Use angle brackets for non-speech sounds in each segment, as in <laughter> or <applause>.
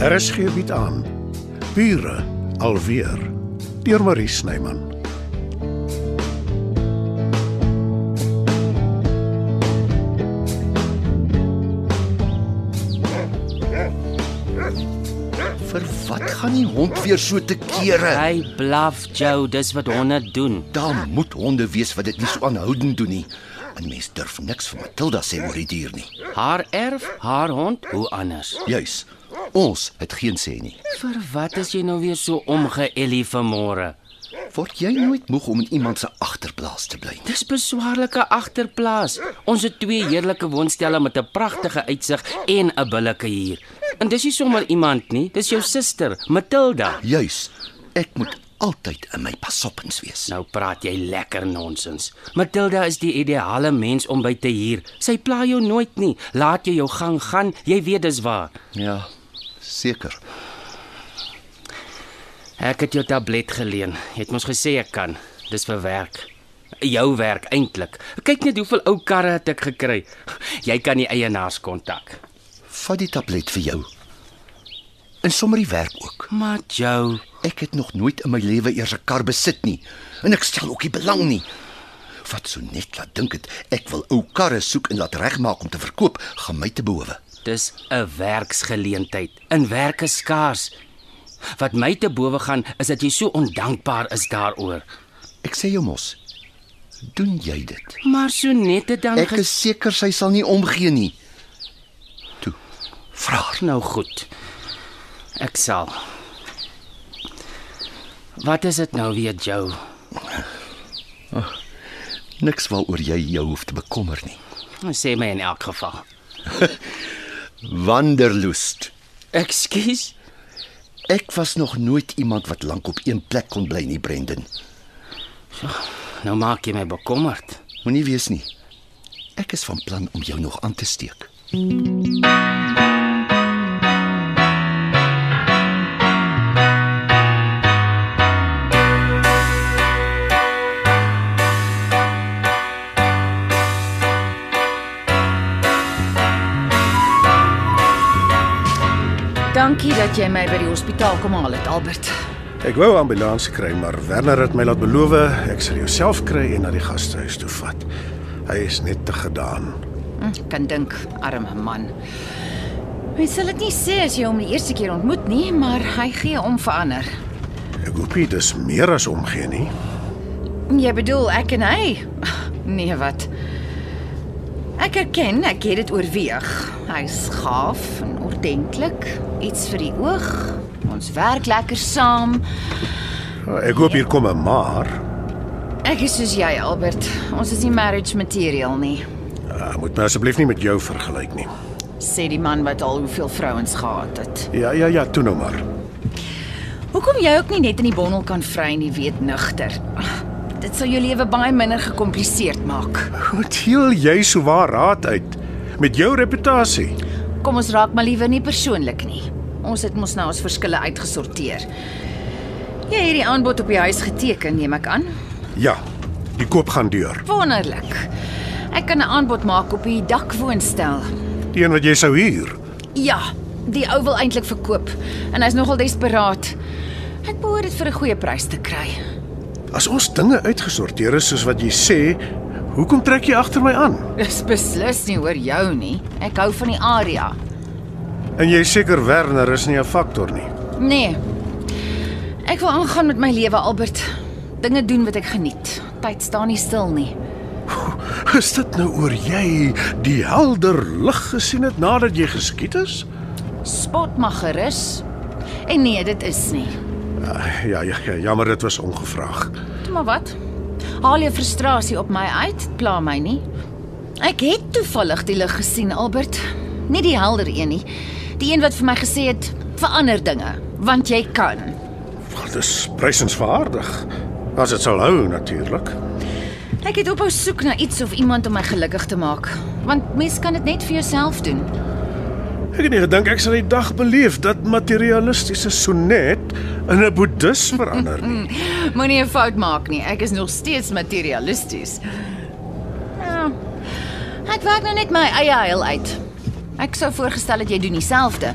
RSG bied aan Bure alweer deur Marie Snyman. Vir wat gaan die hond weer so te kere? Hy blaf Joe, dis wat honde doen. Daar moet honde wees wat dit nie so aanhoudend doen nie. En mens durf niks vir Matilda sê oor die dier nie. Haar erf, haar hond, hoe anders? Juis. Ons het geen sê nie. Vir wat is jy nou weer so omgeëlie vanmôre? Word jy nooit moeg om in iemand se agterplaas te bly nie? Dis beswaarlike agterplaas. Ons het twee heerlike woonstelle met 'n pragtige uitsig en 'n billike hier. En dis nie sommer iemand nie, dis jou suster, Matilda. Juis. Ek moet altyd in my pasoppens wees. Nou praat jy lekker nonsens. Matilda is die ideale mens om by te huur. Sy pla jou nooit nie. Laat jy jou gang gaan, jy weet dis waar. Ja, seker. Ek het jou tablet geleen. Jy het mos gesê ek kan. Dis vir werk. Jou werk eintlik. Kyk net hoeveel ou karre het ek gekry. Jy kan die eienaars kontak. Vat die tablet vir jou. En sommer die werk ook. Maar Joe, Ek het nog nooit in my lewe eers 'n kar besit nie en ek stel ook nie belang nie. Wat so net laat dink het ek wil ou karre soek en laat regmaak om te verkoop, gaan my te behowe. Dis 'n werksgeleentheid. In werk is skaars. Wat my te bowe gaan is dat jy so ondankbaar is daaroor. Ek sê jou mos. Doen jy dit? Maar so net het dan Ek is seker sy sal nie omgee nie. Toe. Vra haar. nou goed. Ek sal. Wat is dit nou weer, Joe? Niks waaroor jy jou hoef te bekommer nie. Sê my in elk geval. <laughs> Wanderlust. Ekskuus. Ek was nog nooit iemand wat lank op een plek kon bly nie, Brendan. Nou maak jy my bekommerd. Moenie wees nie. Ek is van plan om jou nog aan te steek. Dankie jy my by die hospitaal kom haal het, Albert. Ek wou ambulans kry, maar Werner het my laat beloof ek sal jou self kry en na die gastehuis toe vat. Hy is net te gedaan. Hm, kan dink, arme man. Mens sal dit nie sê as jy hom die eerste keer ontmoet nie, maar hy gee om vir ander. Ek hoop nie dis meer as omgee nie. Jy bedoel ek en hy? Nee, wat? Ek erken, ek het dit oorweeg. Hy's gaaf en ordentlik, iets vir die oog. Ons werk lekker saam. Ek hoop hier kom 'n maar. Ek is soos jy, Albert. Ons is nie marriage material nie, Uh, moet my asseblief nie met jou vergelyk nie. sê die man wat al hoeveel vrouens gehad het. Ja, ja, ja, toe nou maar. Hoekom jy ook nie net in die bondel kan vry nie, weet nugter. Dit sal jou lewe baie minder gekompliseerd maak. Wat heel jy so waar raad uit met jou reputasie? Kom ons raak maar liewer nie persoonlik nie. Ons het mos nou ons verskille uitgesorteer. Jy het die aanbod op die huis geteken, neem ek aan. Ja, die koop gaan deur. Wonderlik. Ek kan 'n aanbod maak op die dakwoonstel. Die een wat jy sou huur. Ja, die ou wil eintlik verkoop en hy's nogal desperaat. Ek behoort dit vir 'n goeie prys te kry. As ons dinge uitgesorteer is soos wat jy sê, hoekom trek jy agter my aan? <laughs> Dis beslis nie oor jou nie. Ek hou van die area. En jy seker Werner is nie 'n faktor nie. Nee. Ek wil aangaan met my lewe, Albert. Dinge doen wat ek geniet. Tyd staan nie stil nie. Is dit nou oor jy die helder lig gesien het nadat jy geskiet is? Spot mag gerus. En nee, dit is nie. Ja, ja, ja, jammer dit was ongevraag. Toe maar wat? Haal jou frustrasie op my uit, pla my nie. Ek het toevallig die lig gesien, Albert. Nie die helder een nie. Die een wat vir my gesê het verander dinge, want jy kan. Wat is prysenswaardig. As dit sal hou natuurlik. Ek het ophou soek na iets of iemand om my gelukkig te maak, want mens kan dit net vir jouself doen. Ek het nie gedink ek sal die dag beleef dat materialistiese sonnet in 'n boeddhis verander nie. <laughs> Moenie 'n fout maak nie. Ek is nog steeds materialisties. Ja. Ek werk nou net my eie heil uit. Ek sou voorgestel het jy doen dieselfde.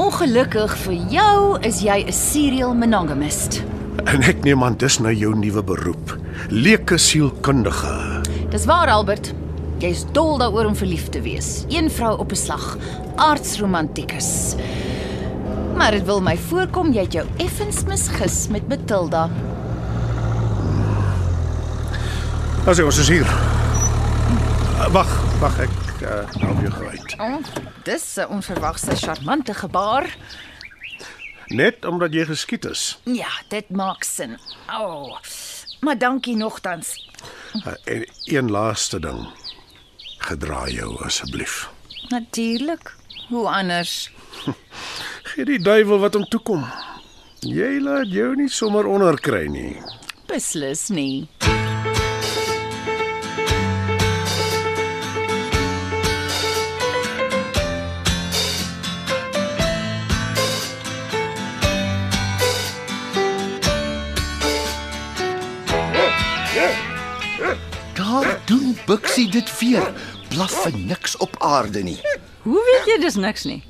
Ongelukkig vir jou is jy 'n serial monogamist. En ek neem aan dis nou jou nuwe beroep. Leuke sielkundige. Dis waar Albert. Jy's dol daaroor om verlief te wees. Een vrou op 'n slag. Aardsromantikus. Maar dit wil my voorkom jy het jou effens misgis met Matilda. As ons is hier. Wag, wag ek uh, help jou gou uit. Oh, dis 'n onverwagse charmante gebaar. Net omdat jy geskiet is. Ja, dit maak sin. O. Oh, maar dankie nogtans. Uh, en een laaste ding. Gedra jou asseblief. Natuurlik. Hoe anders? <laughs> Gee die duiwel wat hom toekom. Jy laat jou nie sommer onderkry nie. Beslis nie. Daar doen Bixie dit weer. Blaf vir niks op aarde nie. Hoe weet jy dis niks nie?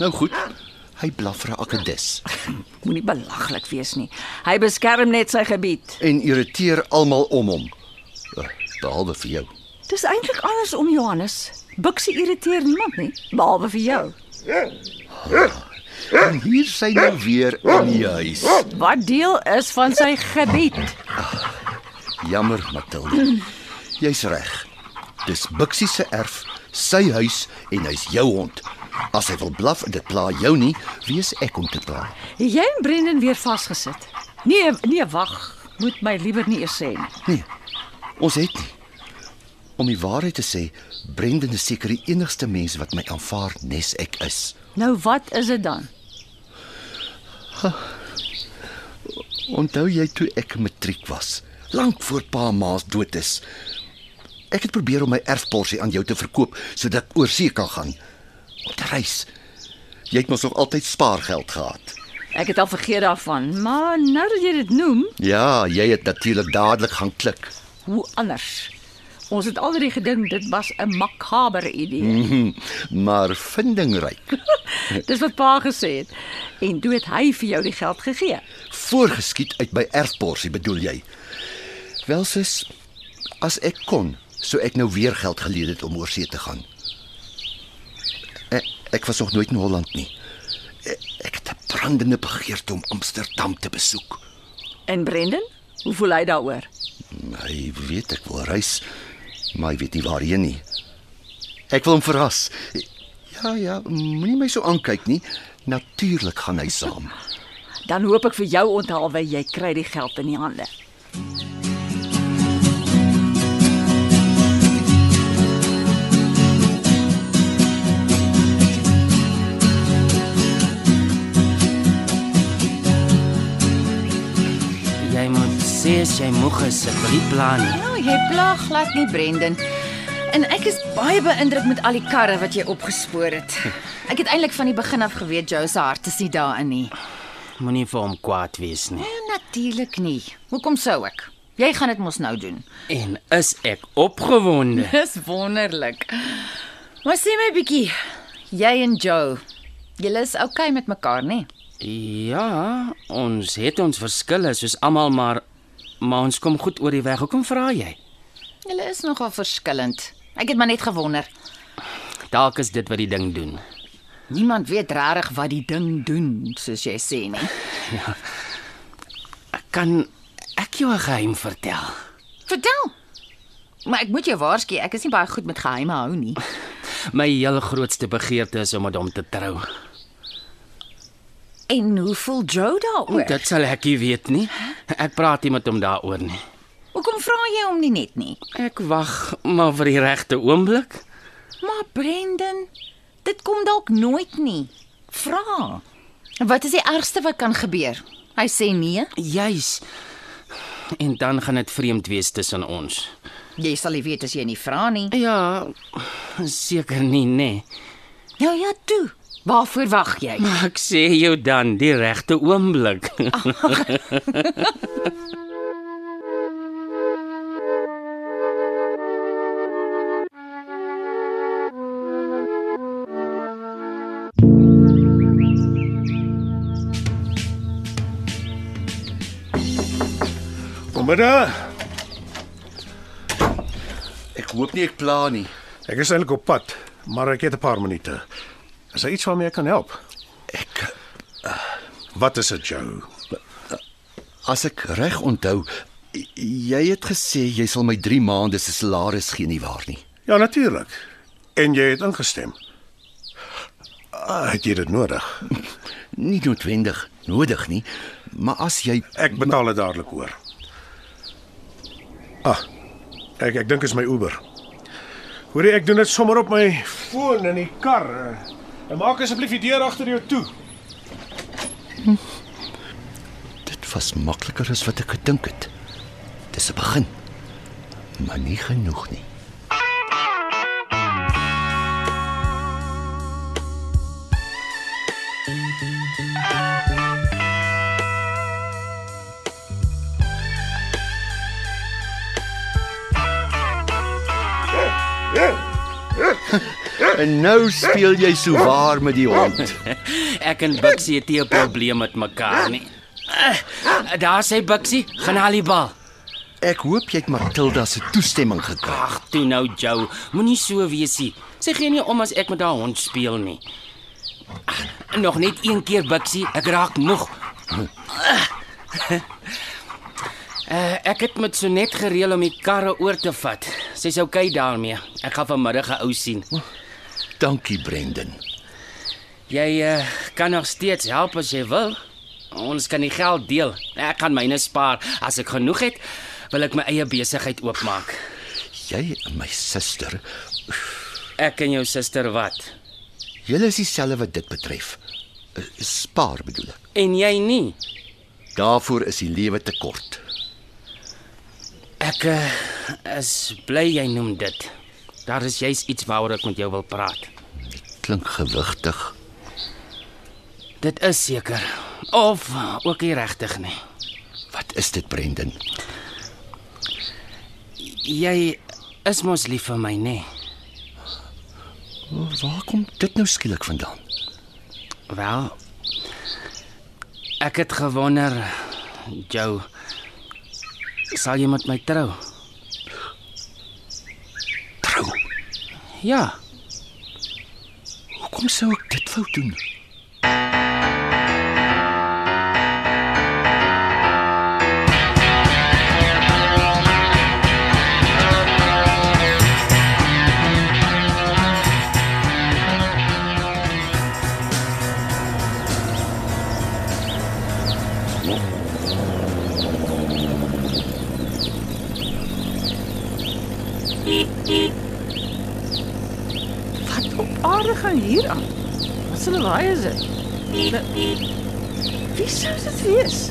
Nou goed. Hy blaf vir 'n akedis <laughs> Moenie belaglik wees nie. Hy beskerm net sy gebied. en irriteer almal om hom. Uh, Behalwe vir jou. Dis eintlik andersom Johannes. Bixie irriteer niemand nie, behalwe vir jou. En hier sy nou weer in die huis. Wat deel is van sy gebied? Jammer, Matilda. Jy's reg. Dis Bixie se erf, sy huis en hy's jou hond. As hy wil blaf en dit pla jou nie, wees ek om te pla. Jy en Brendan weer vasgesit? Nee, nee, wag. Moet my liewer nie eers sê nie. Nee. Ons het nie. Om die waarheid te sê, Brendan is seker die enigste mens wat my aanvaar nes ek is. Nou wat is dit dan? Onthou jy toe ek matriek was, lank voor pa maas dood is? Ek het probeer om my erfporsie aan jou te verkoop sodat ek oorsee kan gaan om te reis. Jy het mos nog altyd spaargeld gehad. Ek het al vergeet daarvan, maar nou dat jy dit noem, Ja, jy het natuurlik dadelik gaan klik. hoe anders? Ons het alreeds gedink dit was 'n makabere idee. Mhm, maar vindingryk. <laughs> Dis wat pa gesê het. En toe het hy vir jou die geld gegee. Voorgeskiet uit my erfporsie bedoel jy? Wel sis, as ek kon, sou ek nou weer geld geleer het om oorsee te gaan. Ek, ek was nog nooit in Holland nie. Ek, ek het 'n brandende begeerte om Amsterdam te besoek. En Brendan, hoe voel hy daaroor? Hy weet ek wil reis, maar hy weet nie waarheen nie. Ek wil hom verras. Ja, ja, moenie my so aankyk nie. Natuurlik gaan hy saam. Dan hoop ek vir jou onthaalwe jy kry die geld in die hande. As jy moeg is, wil nie plan nie. Ja, jy pla glad nie Brendan. En ek is baie beïndruk met al die karre wat jy opgespoor het. <laughs> Ek het eintlik van die begin af geweet Joe se hart is nie daarin nie. Moenie vir hom kwaad wees nie. Nee, natuurlik nie. Hoekom sou ek? Jy gaan dit mos nou doen. En is ek opgewonde? <laughs> Dis wonderlik. Maar sê my bietjie, jy en Joe, julle is oukei okay met mekaar, nê? Ja, ons het ons verskille soos almal, maar maar ons kom goed oor die weg. Hoekom vra jy? Julle is nogal verskillend. Ek het maar net gewonder. Dalk is dit wat die ding doen. Niemand weet regtig wat die ding doen, soos jy sê nie. <laughs> Kan ek jou 'n geheim vertel? Vertel. Maar ek moet jou waarsku, ek is nie baie goed met geheime hou nie. <laughs> My heel grootste begeerte is om met hom te trou. En hoe voel Joe daaroor? Dit sal ek nie weet nie. Ek praat nie met hom daaroor nie. Hoekom vra jy hom nie net nie? Ek wag maar vir die regte oomblik. Maar Brendan, dit kom dalk nooit nie. Vra. Wat is die ergste wat kan gebeur? Hy sê nee. Juis. En dan gaan dit vreemd wees tussen ons. Jy sal nie weet as jy nie vra nie. Ja, seker nie, nê. Nee. Ja ja, toe. Waarvoor wag jy? Maar ek sê jou dan die regte oomblik. Goeiemiddag. Ek hoop nie ek pla nie. Ek is eintlik op pad, maar ek het 'n paar minute. Is daar iets waarmee ek kan help? Ek Wat is dit, Joe? as ek reg onthou, jy het gesê jy sal my 3 maande se salaris gee nie waar nie. Ja, natuurlik. En jy het ingestem. Ah, het jy dit nodig? <laughs> Nie noodwendig nodig nie, maar as jy Ek betaal dit dadelik oor. Ah. Ek ek dink is my Uber. Hoorie, ek doen dit sommer op my foon in die kar. En maak asseblief die deur agter jou toe. dit was makliker as wat ek gedink het. Dis 'n begin, maar nie genoeg nie. En nou speel jy so waar met die hond. <laughs> Ek en Bixie het nie 'n probleem met mekaar nie. Uh, daar sê Bixie, gaan haal die bal. Ek hoop jy het Matilda se toestemming gekry. Ag, toe nou Joe, moenie so wees nie. Sy gee nie om as ek met haar hond speel nie. Ag, nog net een keer Bixie, ek raak moeg. Uh, ek het met Sonet gereël om die karre oor te vat. Sy's oukei okay daarmee. Ek gaan vanmiddag 'n ou sien. Dankie Brendan. Jy uh, kan nog steeds help as jy wil. Ons kan die geld deel. Ek gaan myne spaar. As ek genoeg het, wil ek my eie besigheid oopmaak. Jy en my suster, Ek en jou suster wat? julle is dieselfde wat dit betref. Eh, Spaar bedoel ek. En jy nie. Daarvoor is die lewe te kort. Ek uh, is bly jy noem dit. Daar is juis iets waaroor ek met jou wil praat. Klink gewigtig. Dit is seker of ook nie regtig nie. Wat is dit Brendan? Jy is mos lief vir my, nê? Waar kom dit nou skielik vandaan? Wel. Ek het gewonder, Joe, sal jy met my trou? Trou. Ja. Hoekom sou ek dit wou doen? Gaan hier aan? Wat se lawaai is dit? Wie sou dit wees?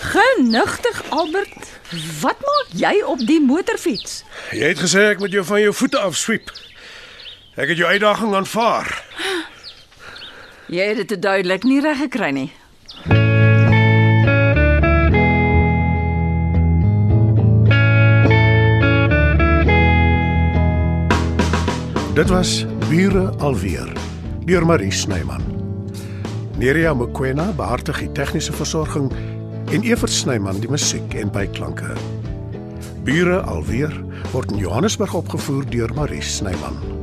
Genigtig Albert, wat maak jy op die motorfiets? Jy het gesê ek moet jou van jou voete afsweep. Ek het jou uitdaging aanvaar. Jy het dit te duidelik nie reg gekry nie. Dit was Bure alweer deur Marie Snyman. Nerea Mkwena behartig die tegniese versorging en Evert Snyman die musiek en byklanke. Bure alweer word in Johannesburg opgevoer deur Marie Snyman.